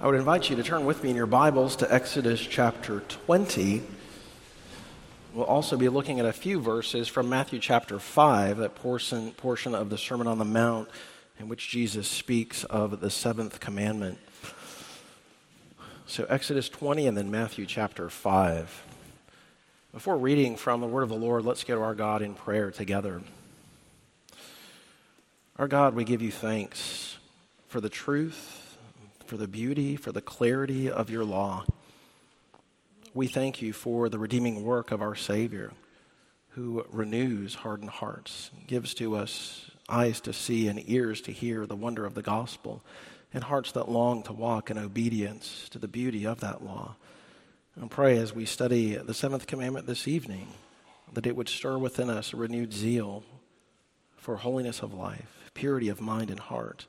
I would invite you to turn with me in your Bibles to Exodus chapter 20. We'll also be looking at a few verses from Matthew chapter 5, that portion, portion of the Sermon on the Mount in which Jesus speaks of the seventh commandment. So, Exodus 20 and then Matthew chapter 5. Before reading from the Word of the Lord, let's go to our God in prayer together. Our God, we give you thanks for the truth for the beauty, for the clarity of your law. We thank you for the redeeming work of our Savior who renews hardened hearts, gives to us eyes to see and ears to hear the wonder of the gospel, and hearts that long to walk in obedience to the beauty of that law. And pray as we study the seventh commandment this evening that it would stir within us a renewed zeal for holiness of life, purity of mind and heart.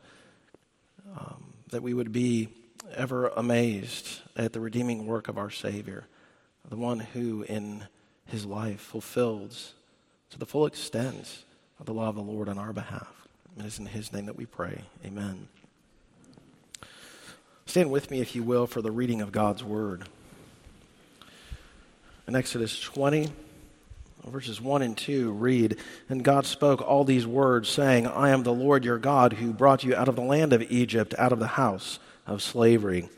Um, that we would be ever amazed at the redeeming work of our Savior, the one who in his life fulfills to the full extent of the law of the Lord on our behalf. It is in his name that we pray. Amen. Stand with me, if you will, for the reading of God's word. In Exodus 20, Verses 1 and 2 read And God spoke all these words, saying, I am the Lord your God who brought you out of the land of Egypt, out of the house of slavery.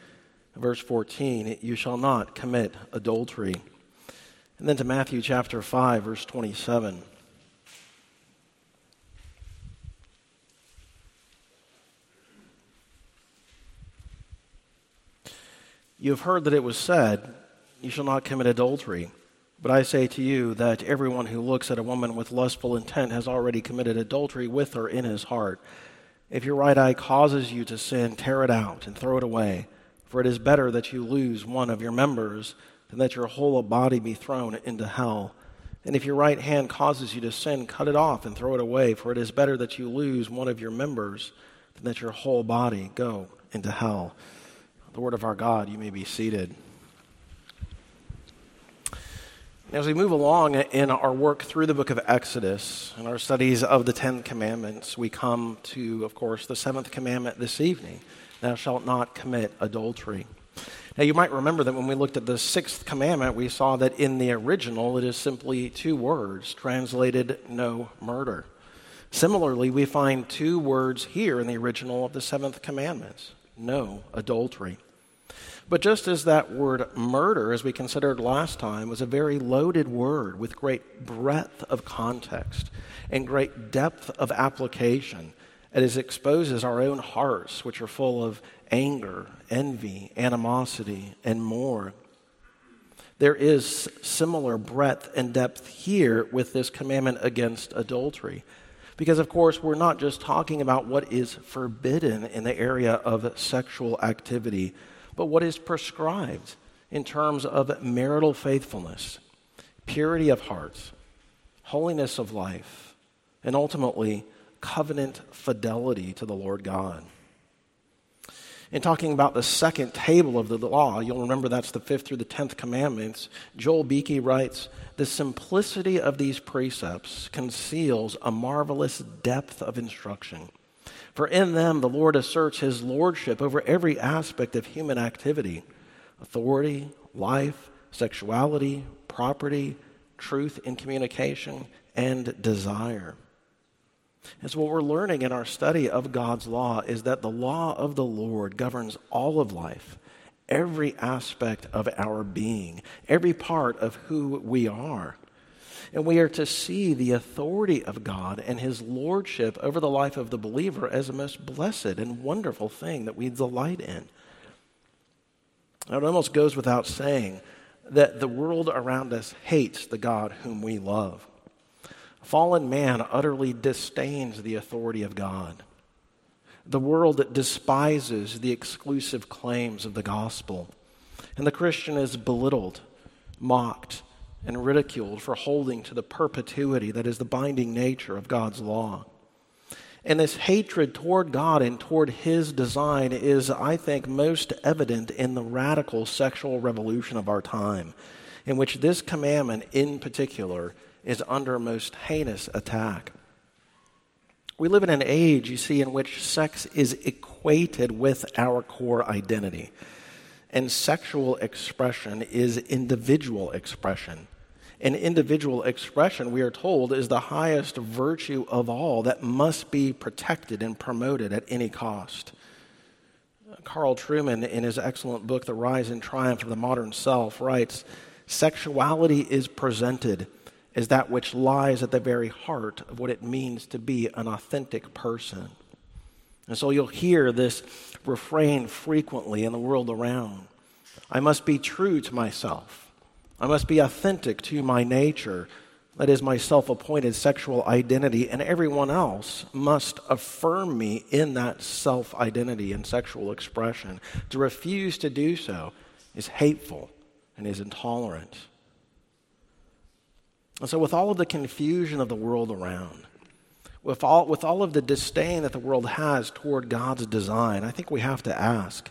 Verse 14, You shall not commit adultery. And then to Matthew chapter 5, verse 27. You have heard that it was said, You shall not commit adultery. But I say to you that everyone who looks at a woman with lustful intent has already committed adultery with her in his heart. If your right eye causes you to sin, tear it out and throw it away. For it is better that you lose one of your members than that your whole body be thrown into hell. And if your right hand causes you to sin, cut it off and throw it away. For it is better that you lose one of your members than that your whole body go into hell. The word of our God, you may be seated. As we move along in our work through the book of Exodus and our studies of the Ten Commandments, we come to, of course, the seventh commandment this evening Thou shalt not commit adultery. Now, you might remember that when we looked at the sixth commandment, we saw that in the original it is simply two words translated no murder. Similarly, we find two words here in the original of the seventh commandment no adultery. But just as that word murder, as we considered last time, was a very loaded word with great breadth of context and great depth of application, it exposes our own hearts, which are full of anger, envy, animosity, and more. There is similar breadth and depth here with this commandment against adultery. Because, of course, we're not just talking about what is forbidden in the area of sexual activity but what is prescribed in terms of marital faithfulness, purity of heart, holiness of life, and ultimately covenant fidelity to the Lord God. In talking about the second table of the law, you'll remember that's the fifth through the tenth commandments. Joel Beeke writes The simplicity of these precepts conceals a marvelous depth of instruction for in them the Lord asserts his lordship over every aspect of human activity authority, life, sexuality, property, truth in communication, and desire. And so, what we're learning in our study of God's law is that the law of the Lord governs all of life, every aspect of our being, every part of who we are. And we are to see the authority of God and his lordship over the life of the believer as a most blessed and wonderful thing that we delight in. It almost goes without saying that the world around us hates the God whom we love. Fallen man utterly disdains the authority of God. The world despises the exclusive claims of the gospel. And the Christian is belittled, mocked, and ridiculed for holding to the perpetuity that is the binding nature of God's law. And this hatred toward God and toward His design is, I think, most evident in the radical sexual revolution of our time, in which this commandment in particular is under most heinous attack. We live in an age, you see, in which sex is equated with our core identity. And sexual expression is individual expression. And individual expression, we are told, is the highest virtue of all that must be protected and promoted at any cost. Carl Trueman, in his excellent book, The Rise and Triumph of the Modern Self, writes Sexuality is presented as that which lies at the very heart of what it means to be an authentic person. And so you'll hear this refrain frequently in the world around I must be true to myself, I must be authentic to my nature that is my self appointed sexual identity, and everyone else must affirm me in that self identity and sexual expression. To refuse to do so is hateful and is intolerant. And so, with all of the confusion of the world around, with all, with all of the disdain that the world has toward God's design, I think we have to ask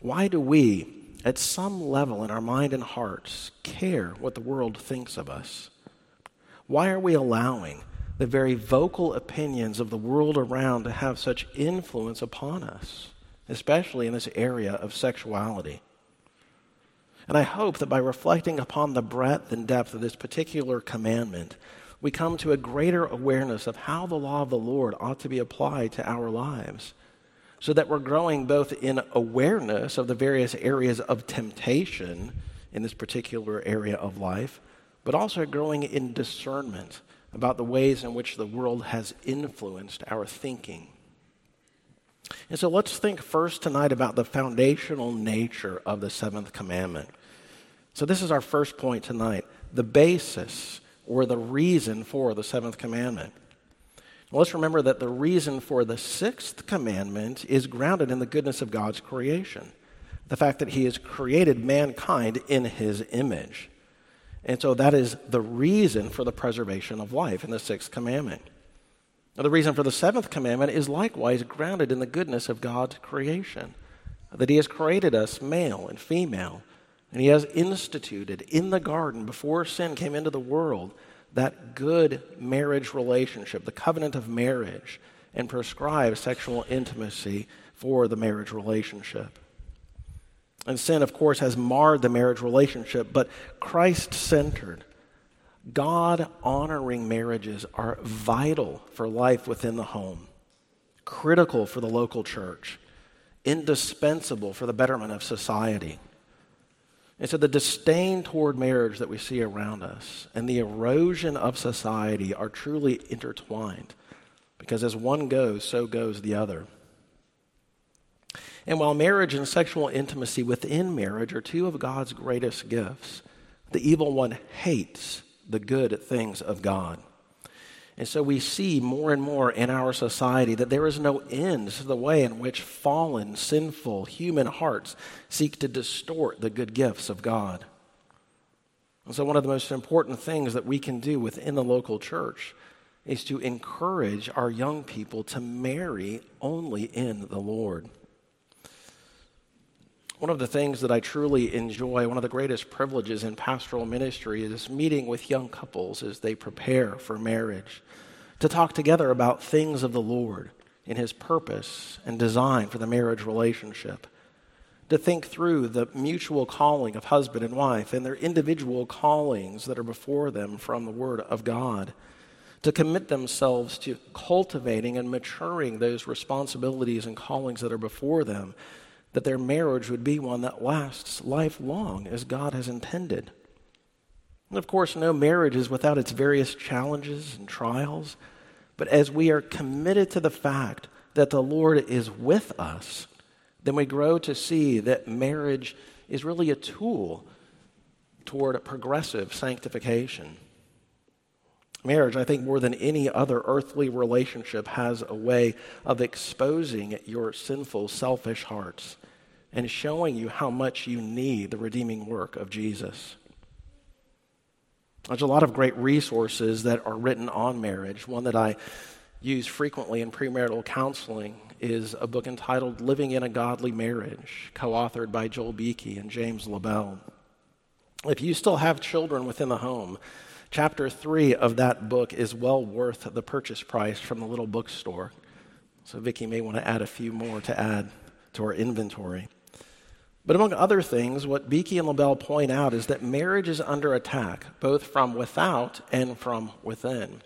why do we, at some level in our mind and hearts, care what the world thinks of us? Why are we allowing the very vocal opinions of the world around to have such influence upon us, especially in this area of sexuality? And I hope that by reflecting upon the breadth and depth of this particular commandment, we come to a greater awareness of how the law of the Lord ought to be applied to our lives, so that we're growing both in awareness of the various areas of temptation in this particular area of life, but also growing in discernment about the ways in which the world has influenced our thinking. And so let's think first tonight about the foundational nature of the seventh commandment. So, this is our first point tonight the basis or the reason for the seventh commandment. Well, let's remember that the reason for the sixth commandment is grounded in the goodness of God's creation, the fact that He has created mankind in His image. And so that is the reason for the preservation of life in the sixth commandment. Now, the reason for the seventh commandment is likewise grounded in the goodness of God's creation, that He has created us male and female, and He has instituted in the garden before sin came into the world that good marriage relationship, the covenant of marriage, and prescribes sexual intimacy for the marriage relationship. And sin, of course, has marred the marriage relationship, but Christ centered, God honoring marriages are vital for life within the home, critical for the local church, indispensable for the betterment of society. And so the disdain toward marriage that we see around us and the erosion of society are truly intertwined because as one goes, so goes the other. And while marriage and sexual intimacy within marriage are two of God's greatest gifts, the evil one hates the good things of God. And so we see more and more in our society that there is no end to the way in which fallen, sinful human hearts seek to distort the good gifts of God. And so, one of the most important things that we can do within the local church is to encourage our young people to marry only in the Lord. One of the things that I truly enjoy, one of the greatest privileges in pastoral ministry, is meeting with young couples as they prepare for marriage, to talk together about things of the Lord in His purpose and design for the marriage relationship, to think through the mutual calling of husband and wife and their individual callings that are before them from the Word of God to commit themselves to cultivating and maturing those responsibilities and callings that are before them that their marriage would be one that lasts lifelong as God has intended. And of course, no marriage is without its various challenges and trials, but as we are committed to the fact that the Lord is with us, then we grow to see that marriage is really a tool toward a progressive sanctification. Marriage, I think, more than any other earthly relationship, has a way of exposing your sinful, selfish hearts and showing you how much you need the redeeming work of Jesus. There's a lot of great resources that are written on marriage. One that I use frequently in premarital counseling is a book entitled Living in a Godly Marriage, co authored by Joel Beeke and James LaBelle. If you still have children within the home, Chapter 3 of that book is well worth the purchase price from the little bookstore. So Vicki may want to add a few more to add to our inventory. But among other things, what Beeke and LaBelle point out is that marriage is under attack, both from without and from within.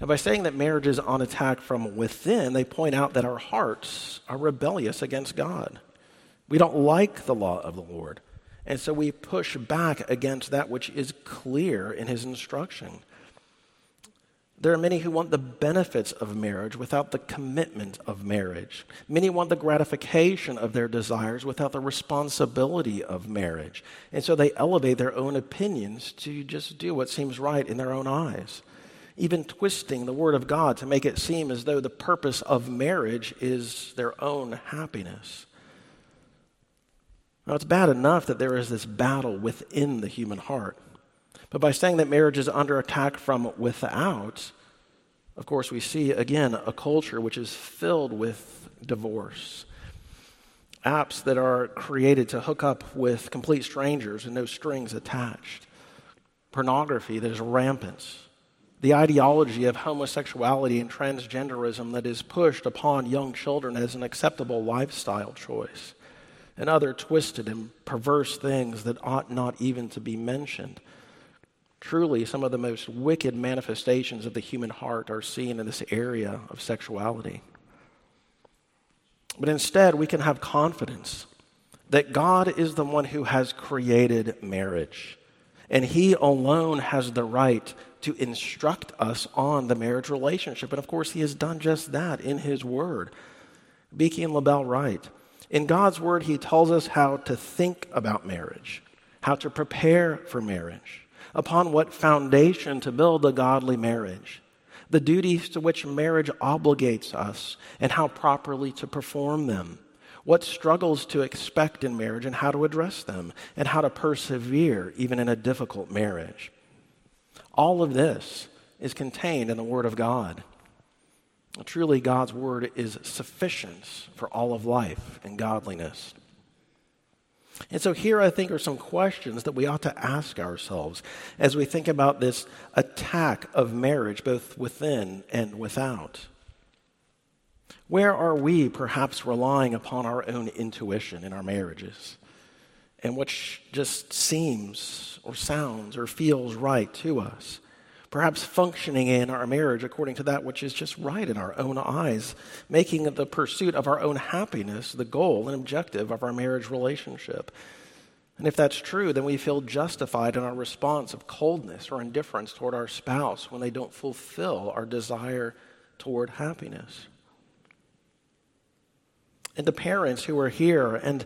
Now, by saying that marriage is on attack from within, they point out that our hearts are rebellious against God. We don't like the law of the Lord. And so we push back against that which is clear in his instruction. There are many who want the benefits of marriage without the commitment of marriage. Many want the gratification of their desires without the responsibility of marriage. And so they elevate their own opinions to just do what seems right in their own eyes, even twisting the word of God to make it seem as though the purpose of marriage is their own happiness. Now, it's bad enough that there is this battle within the human heart. But by saying that marriage is under attack from without, of course, we see again a culture which is filled with divorce. Apps that are created to hook up with complete strangers and no strings attached. Pornography that is rampant. The ideology of homosexuality and transgenderism that is pushed upon young children as an acceptable lifestyle choice and other twisted and perverse things that ought not even to be mentioned. Truly, some of the most wicked manifestations of the human heart are seen in this area of sexuality. But instead, we can have confidence that God is the one who has created marriage, and He alone has the right to instruct us on the marriage relationship. And of course, He has done just that in His Word. Beeke and LaBelle write in God's Word, He tells us how to think about marriage, how to prepare for marriage, upon what foundation to build a godly marriage, the duties to which marriage obligates us, and how properly to perform them, what struggles to expect in marriage and how to address them, and how to persevere even in a difficult marriage. All of this is contained in the Word of God. Truly, God's word is sufficient for all of life and godliness. And so, here I think are some questions that we ought to ask ourselves as we think about this attack of marriage, both within and without. Where are we perhaps relying upon our own intuition in our marriages and which just seems or sounds or feels right to us? Perhaps functioning in our marriage according to that which is just right in our own eyes, making the pursuit of our own happiness the goal and objective of our marriage relationship. And if that's true, then we feel justified in our response of coldness or indifference toward our spouse when they don't fulfill our desire toward happiness. And the parents who are here and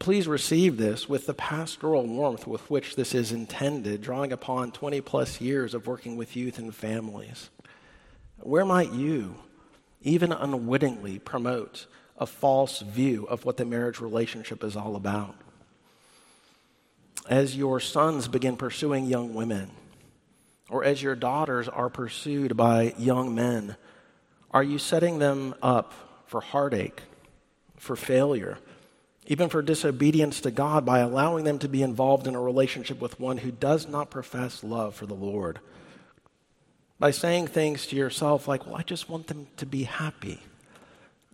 Please receive this with the pastoral warmth with which this is intended, drawing upon 20 plus years of working with youth and families. Where might you, even unwittingly, promote a false view of what the marriage relationship is all about? As your sons begin pursuing young women, or as your daughters are pursued by young men, are you setting them up for heartache, for failure? Even for disobedience to God by allowing them to be involved in a relationship with one who does not profess love for the Lord. By saying things to yourself like, well, I just want them to be happy.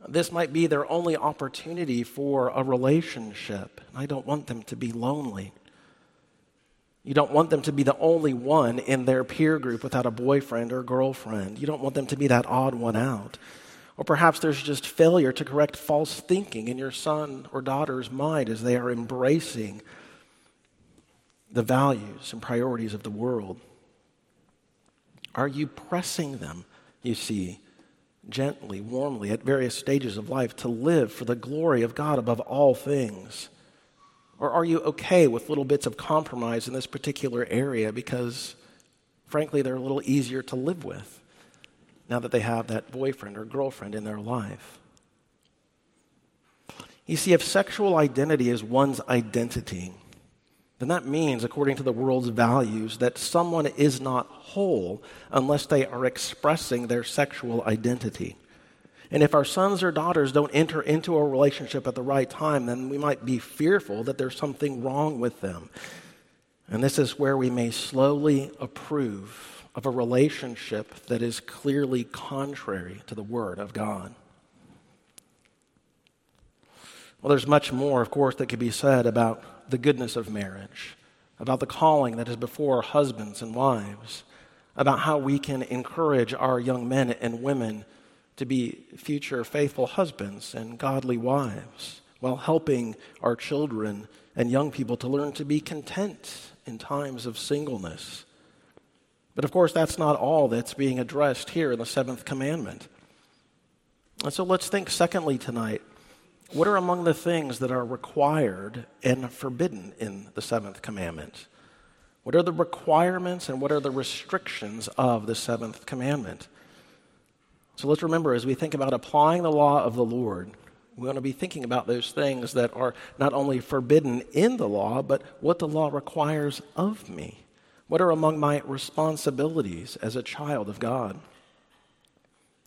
This might be their only opportunity for a relationship. I don't want them to be lonely. You don't want them to be the only one in their peer group without a boyfriend or girlfriend. You don't want them to be that odd one out. Or perhaps there's just failure to correct false thinking in your son or daughter's mind as they are embracing the values and priorities of the world. Are you pressing them, you see, gently, warmly, at various stages of life to live for the glory of God above all things? Or are you okay with little bits of compromise in this particular area because, frankly, they're a little easier to live with? Now that they have that boyfriend or girlfriend in their life. You see, if sexual identity is one's identity, then that means, according to the world's values, that someone is not whole unless they are expressing their sexual identity. And if our sons or daughters don't enter into a relationship at the right time, then we might be fearful that there's something wrong with them. And this is where we may slowly approve of a relationship that is clearly contrary to the Word of God. Well, there's much more, of course, that could be said about the goodness of marriage, about the calling that is before husbands and wives, about how we can encourage our young men and women to be future faithful husbands and godly wives, while helping our children and young people to learn to be content in times of singleness. But of course, that's not all that's being addressed here in the seventh commandment. And so let's think, secondly, tonight what are among the things that are required and forbidden in the seventh commandment? What are the requirements and what are the restrictions of the seventh commandment? So let's remember as we think about applying the law of the Lord, we want to be thinking about those things that are not only forbidden in the law, but what the law requires of me. What are among my responsibilities as a child of God?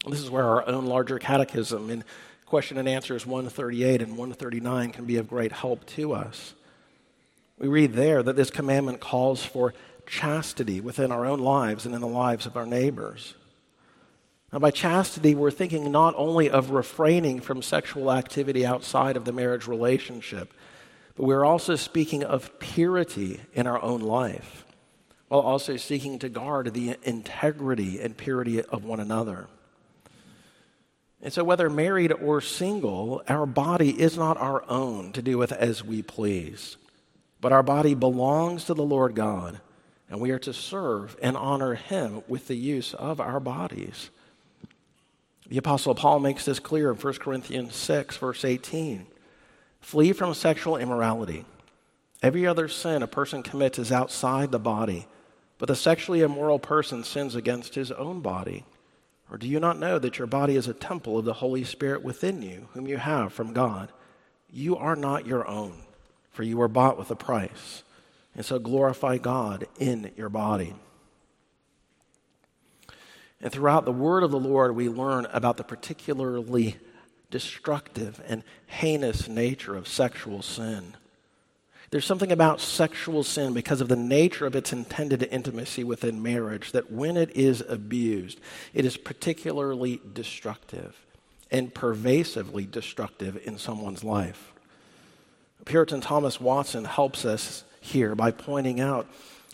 This is where our own larger catechism in question and answers 138 and 139 can be of great help to us. We read there that this commandment calls for chastity within our own lives and in the lives of our neighbors. Now, by chastity, we're thinking not only of refraining from sexual activity outside of the marriage relationship, but we're also speaking of purity in our own life, while also seeking to guard the integrity and purity of one another. And so, whether married or single, our body is not our own to do with as we please, but our body belongs to the Lord God, and we are to serve and honor Him with the use of our bodies. The Apostle Paul makes this clear in 1 Corinthians 6, verse 18. Flee from sexual immorality. Every other sin a person commits is outside the body, but the sexually immoral person sins against his own body. Or do you not know that your body is a temple of the Holy Spirit within you, whom you have from God? You are not your own, for you were bought with a price. And so glorify God in your body. And throughout the word of the Lord, we learn about the particularly destructive and heinous nature of sexual sin. There's something about sexual sin because of the nature of its intended intimacy within marriage that when it is abused, it is particularly destructive and pervasively destructive in someone's life. Puritan Thomas Watson helps us here by pointing out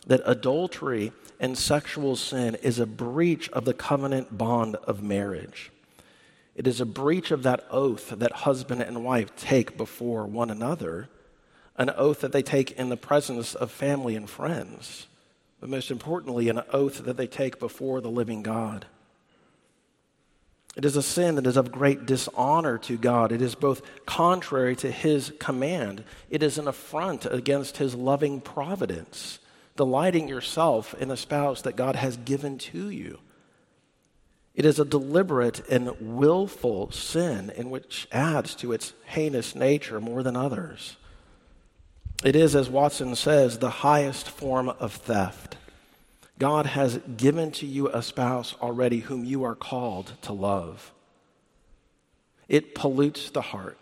that adultery and sexual sin is a breach of the covenant bond of marriage. It is a breach of that oath that husband and wife take before one another an oath that they take in the presence of family and friends, but most importantly, an oath that they take before the living God. It is a sin that is of great dishonor to God. It is both contrary to His command. It is an affront against His loving providence, delighting yourself in a spouse that God has given to you. It is a deliberate and willful sin in which adds to its heinous nature more than others. It is, as Watson says, the highest form of theft. God has given to you a spouse already whom you are called to love. It pollutes the heart.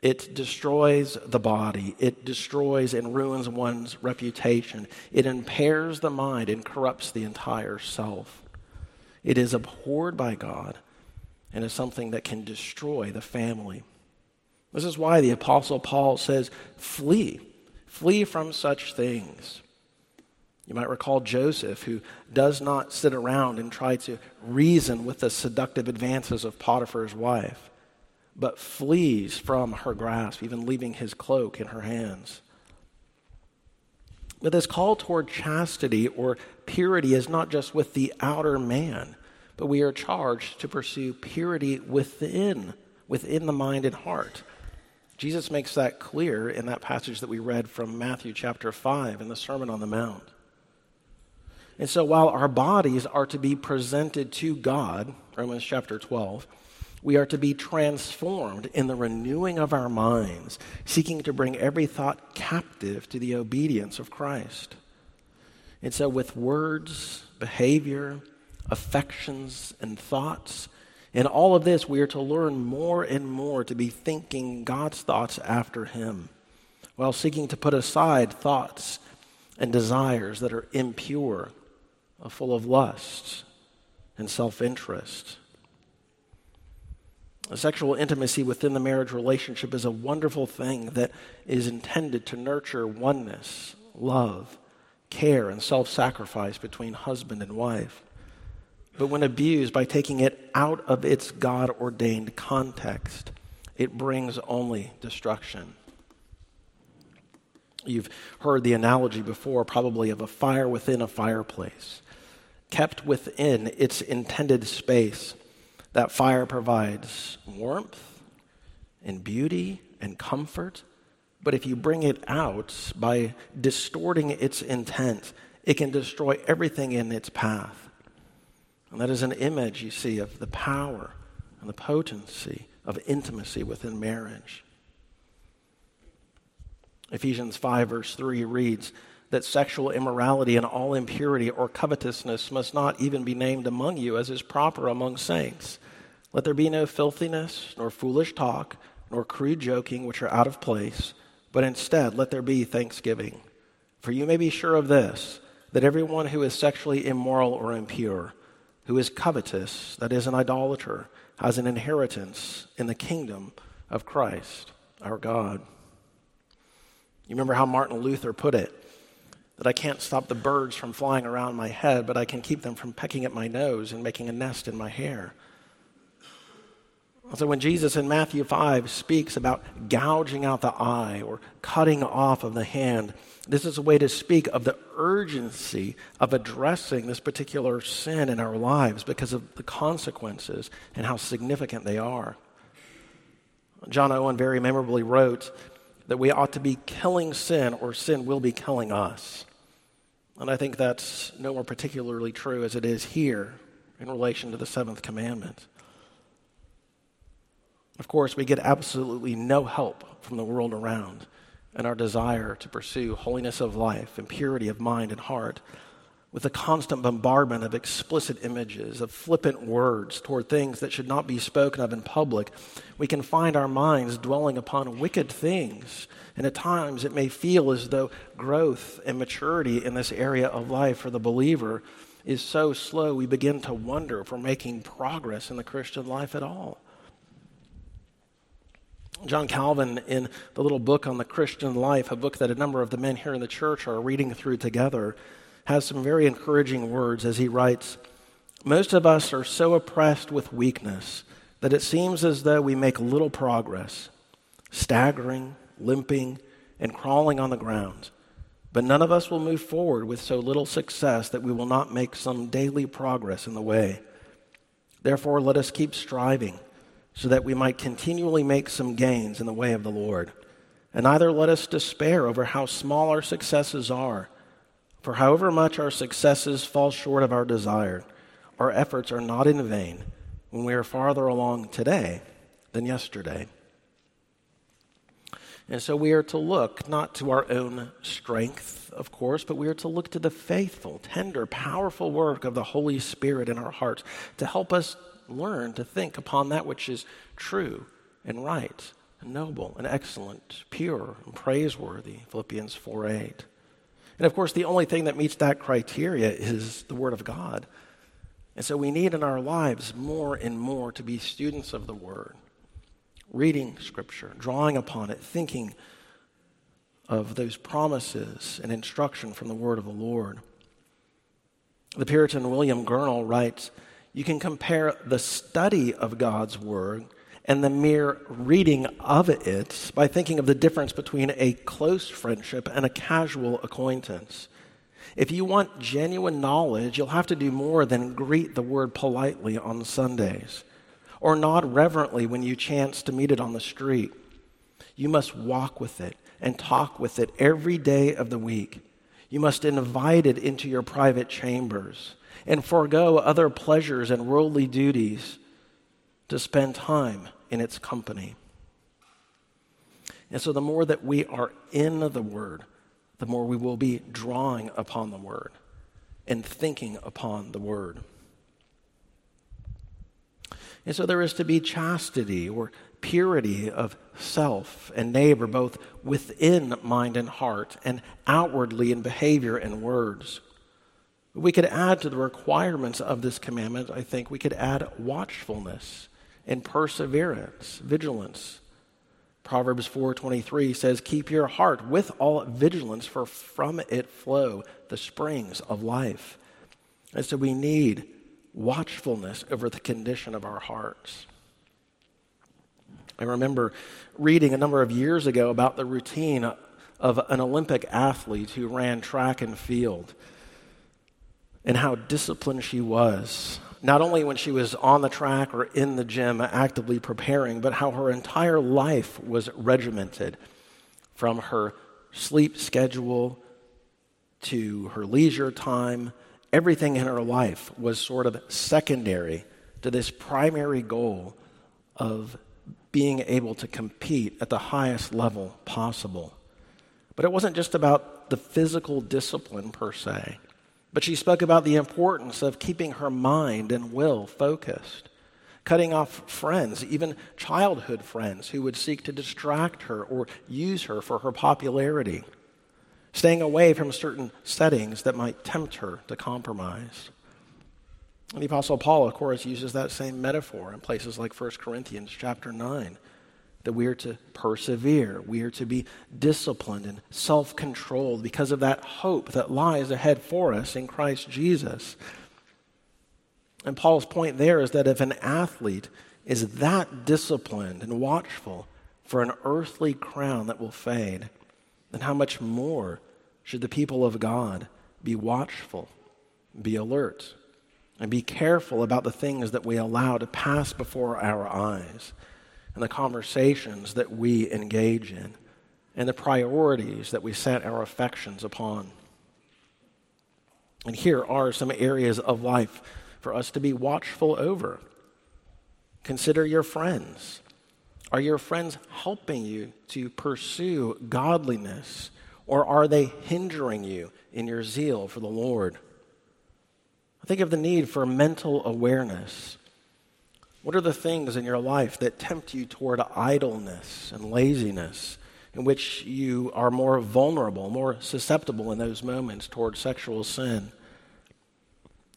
It destroys the body. It destroys and ruins one's reputation. It impairs the mind and corrupts the entire self. It is abhorred by God and is something that can destroy the family. This is why the Apostle Paul says, Flee Flee from such things. You might recall Joseph, who does not sit around and try to reason with the seductive advances of Potiphar's wife, but flees from her grasp, even leaving his cloak in her hands. But this call toward chastity or purity is not just with the outer man, but we are charged to pursue purity within, within the mind and heart. Jesus makes that clear in that passage that we read from Matthew chapter 5 in the Sermon on the Mount. And so while our bodies are to be presented to God, Romans chapter 12, we are to be transformed in the renewing of our minds, seeking to bring every thought captive to the obedience of Christ. And so, with words, behavior, affections, and thoughts, in all of this, we are to learn more and more to be thinking God's thoughts after Him, while seeking to put aside thoughts and desires that are impure, full of lust and self interest. Sexual intimacy within the marriage relationship is a wonderful thing that is intended to nurture oneness, love, care, and self sacrifice between husband and wife. But when abused by taking it out of its God ordained context, it brings only destruction. You've heard the analogy before, probably, of a fire within a fireplace. Kept within its intended space, that fire provides warmth and beauty and comfort. But if you bring it out by distorting its intent, it can destroy everything in its path. And that is an image, you see, of the power and the potency of intimacy within marriage. Ephesians 5, verse 3 reads that sexual immorality and all impurity or covetousness must not even be named among you as is proper among saints. Let there be no filthiness, nor foolish talk, nor crude joking, which are out of place, but instead let there be thanksgiving. For you may be sure of this that everyone who is sexually immoral or impure, who is covetous, that is, an idolater, has an inheritance in the kingdom of Christ, our God. You remember how Martin Luther put it? That I can't stop the birds from flying around my head, but I can keep them from pecking at my nose and making a nest in my hair. So when Jesus in Matthew 5 speaks about gouging out the eye or cutting off of the hand, this is a way to speak of the urgency of addressing this particular sin in our lives because of the consequences and how significant they are. John Owen very memorably wrote that we ought to be killing sin or sin will be killing us. And I think that's no more particularly true as it is here in relation to the seventh commandment. Of course, we get absolutely no help from the world around and our desire to pursue holiness of life and purity of mind and heart with the constant bombardment of explicit images, of flippant words toward things that should not be spoken of in public, we can find our minds dwelling upon wicked things. And at times it may feel as though growth and maturity in this area of life for the believer is so slow, we begin to wonder if we're making progress in the Christian life at all. John Calvin, in the little book on the Christian life, a book that a number of the men here in the church are reading through together, has some very encouraging words as he writes Most of us are so oppressed with weakness that it seems as though we make little progress, staggering, limping, and crawling on the ground. But none of us will move forward with so little success that we will not make some daily progress in the way. Therefore, let us keep striving so that we might continually make some gains in the way of the Lord. And neither let us despair over how small our successes are for however much our successes fall short of our desire, our efforts are not in vain when we are farther along today than yesterday. And so we are to look not to our own strength, of course, but we are to look to the faithful, tender, powerful work of the Holy Spirit in our hearts to help us learn to think upon that which is true and right and noble and excellent, pure and praiseworthy. Philippians 4 8. And of course, the only thing that meets that criteria is the Word of God. And so we need in our lives more and more to be students of the Word, reading Scripture, drawing upon it, thinking of those promises and instruction from the Word of the Lord. The Puritan William Gurnall writes You can compare the study of God's Word and the mere reading of it by thinking of the difference between a close friendship and a casual acquaintance. If you want genuine knowledge, you'll have to do more than greet the word politely on Sundays or nod reverently when you chance to meet it on the street. You must walk with it and talk with it every day of the week. You must invite it into your private chambers and forego other pleasures and worldly duties to spend time in its company. And so, the more that we are in the Word, the more we will be drawing upon the Word and thinking upon the Word. And so, there is to be chastity or purity of self and neighbor, both within mind and heart, and outwardly in behavior and words. We could add to the requirements of this commandment, I think, we could add watchfulness and perseverance, vigilance. Proverbs 4:23 says, "Keep your heart with all vigilance, for from it flow the springs of life." And so we need watchfulness over the condition of our hearts. I remember reading a number of years ago about the routine of an Olympic athlete who ran track and field and how disciplined she was. Not only when she was on the track or in the gym actively preparing, but how her entire life was regimented from her sleep schedule to her leisure time. Everything in her life was sort of secondary to this primary goal of being able to compete at the highest level possible. But it wasn't just about the physical discipline per se, but she spoke about the importance of keeping her mind and will focused, cutting off friends, even childhood friends who would seek to distract her or use her for her popularity, staying away from certain settings that might tempt her to compromise. And the Apostle Paul, of course, uses that same metaphor in places like 1 Corinthians chapter 9 that we are to persevere, we are to be disciplined and self controlled because of that hope that lies ahead for us in Christ Jesus. And Paul's point there is that if an athlete is that disciplined and watchful for an earthly crown that will fade, then how much more should the people of God be watchful, be alert, and be careful about the things that we allow to pass before our eyes and the conversations that we engage in and the priorities that we set our affections upon. And here are some areas of life for us to be watchful over. Consider your friends. Are your friends helping you to pursue godliness, or are they hindering you in your zeal for the Lord? Think of the need for mental awareness. What are the things in your life that tempt you toward idleness and laziness, in which you are more vulnerable, more susceptible in those moments toward sexual sin?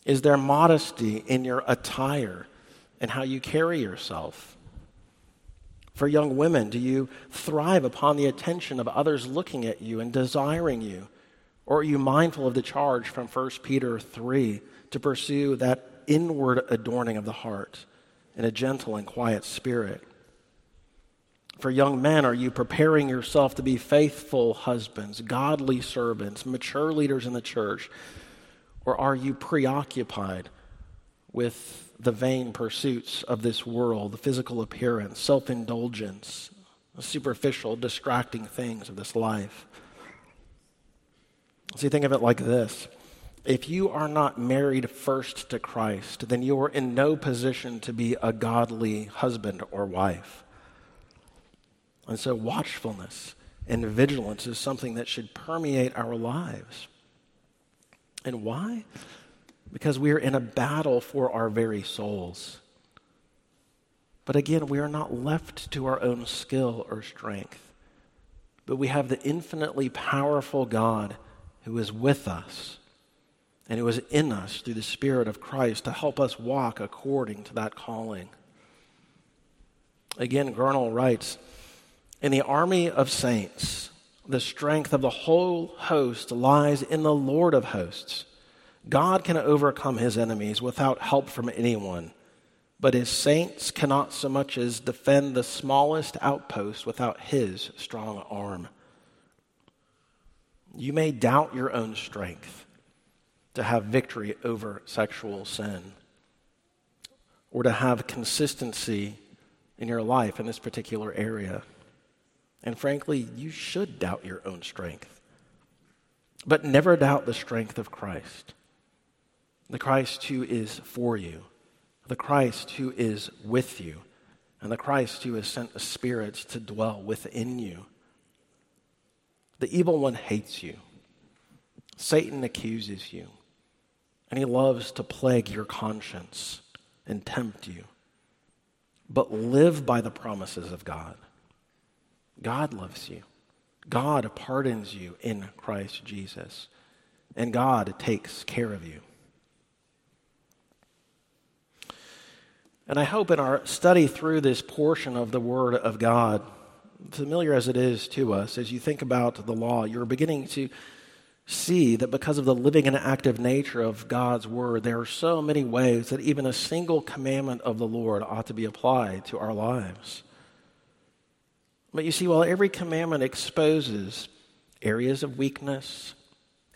Is there modesty in your attire and how you carry yourself? For young women, do you thrive upon the attention of others looking at you and desiring you? Or are you mindful of the charge from 1 Peter 3 to pursue that inward adorning of the heart in a gentle and quiet spirit. For young men, are you preparing yourself to be faithful husbands, godly servants, mature leaders in the church? Or are you preoccupied with the vain pursuits of this world, the physical appearance, self indulgence, superficial, distracting things of this life? See, think of it like this if you are not married first to Christ, then you are in no position to be a godly husband or wife. And so, watchfulness and vigilance is something that should permeate our lives. And why? Because we are in a battle for our very souls. But again, we are not left to our own skill or strength, but we have the infinitely powerful God who is with us and it was in us through the Spirit of Christ to help us walk according to that calling. Again, Gurnall writes In the army of saints, the strength of the whole host lies in the Lord of hosts. God can overcome his enemies without help from anyone, but his saints cannot so much as defend the smallest outpost without his strong arm. You may doubt your own strength to have victory over sexual sin or to have consistency in your life in this particular area. And frankly, you should doubt your own strength. But never doubt the strength of Christ. The Christ who is for you, the Christ who is with you, and the Christ who has sent the Spirit to dwell within you. The evil one hates you. Satan accuses you and he loves to plague your conscience and tempt you. but live by the promises of God. God loves you. God pardons you in Christ Jesus. And God takes care of you. And I hope in our study through this portion of the Word of God, familiar as it is to us, as you think about the law, you're beginning to see that because of the living and active nature of God's Word, there are so many ways that even a single commandment of the Lord ought to be applied to our lives. But you see, while every commandment exposes areas of weakness,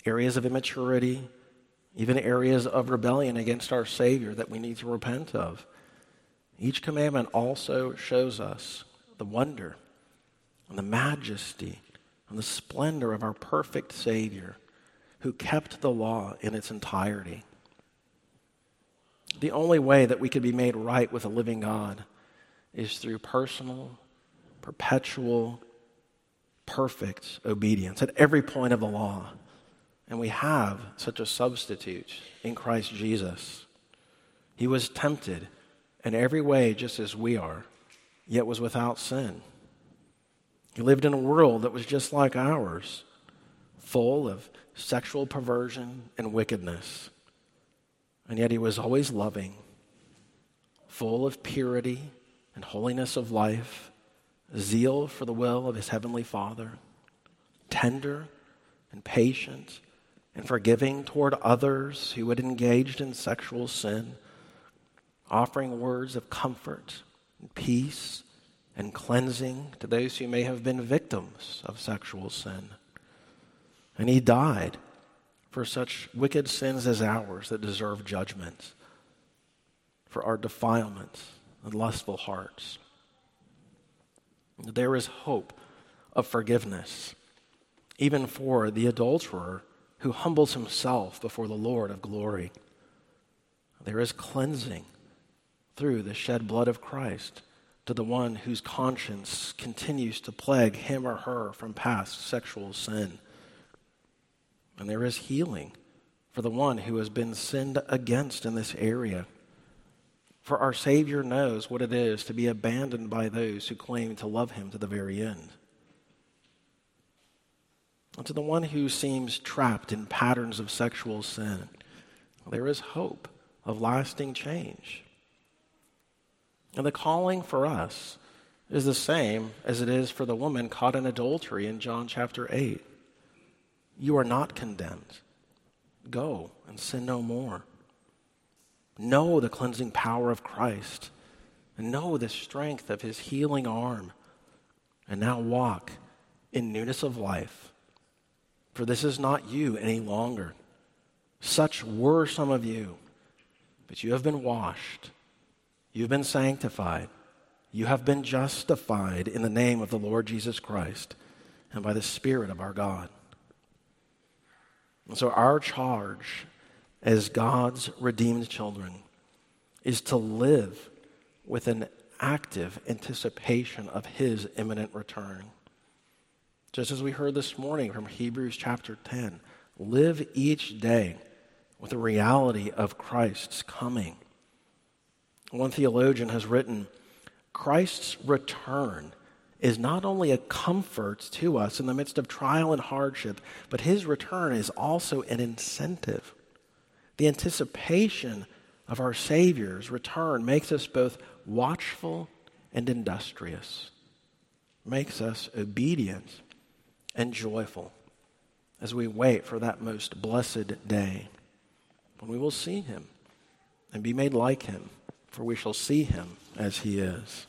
areas of immaturity, even areas of rebellion against our Savior that we need to repent of, each commandment also shows us the wonder and the majesty and the splendor of our perfect Savior who kept the law in its entirety. The only way that we can be made right with a living God is through personal, perpetual, perfect obedience at every point of the law. And we have such a substitute in Christ Jesus. He was tempted in every way just as we are, yet was without sin. He lived in a world that was just like ours, full of sexual perversion and wickedness. And yet he was always loving, full of purity and holiness of life, zeal for the will of his heavenly Father, tender and patient and forgiving toward others who had engaged in sexual sin offering words of comfort and peace and cleansing to those who may have been victims of sexual sin. And he died for such wicked sins as ours that deserve judgment, for our defilements and lustful hearts. There is hope of forgiveness, even for the adulterer who humbles himself before the Lord of glory. There is cleansing through the shed blood of Christ to the one whose conscience continues to plague him or her from past sexual sin. And there is healing for the one who has been sinned against in this area. For our Savior knows what it is to be abandoned by those who claim to love him to the very end. And to the one who seems trapped in patterns of sexual sin, there is hope of lasting change. And the calling for us is the same as it is for the woman caught in adultery in John chapter 8. You are not condemned. Go and sin no more. Know the cleansing power of Christ and know the strength of his healing arm. And now walk in newness of life. For this is not you any longer. Such were some of you, but you have been washed You've been sanctified. You have been justified in the name of the Lord Jesus Christ and by the Spirit of our God. So, our charge as God's redeemed children is to live with an active anticipation of His imminent return. Just as we heard this morning from Hebrews chapter 10, live each day with the reality of Christ's coming one theologian has written Christ's return is not only a comfort to us in the midst of trial and hardship, but his return is also an incentive. The anticipation of our Savior's return makes us both watchful and industrious, makes us obedient and joyful as we wait for that most blessed day when we will see him and be made like him for we shall see him as he is.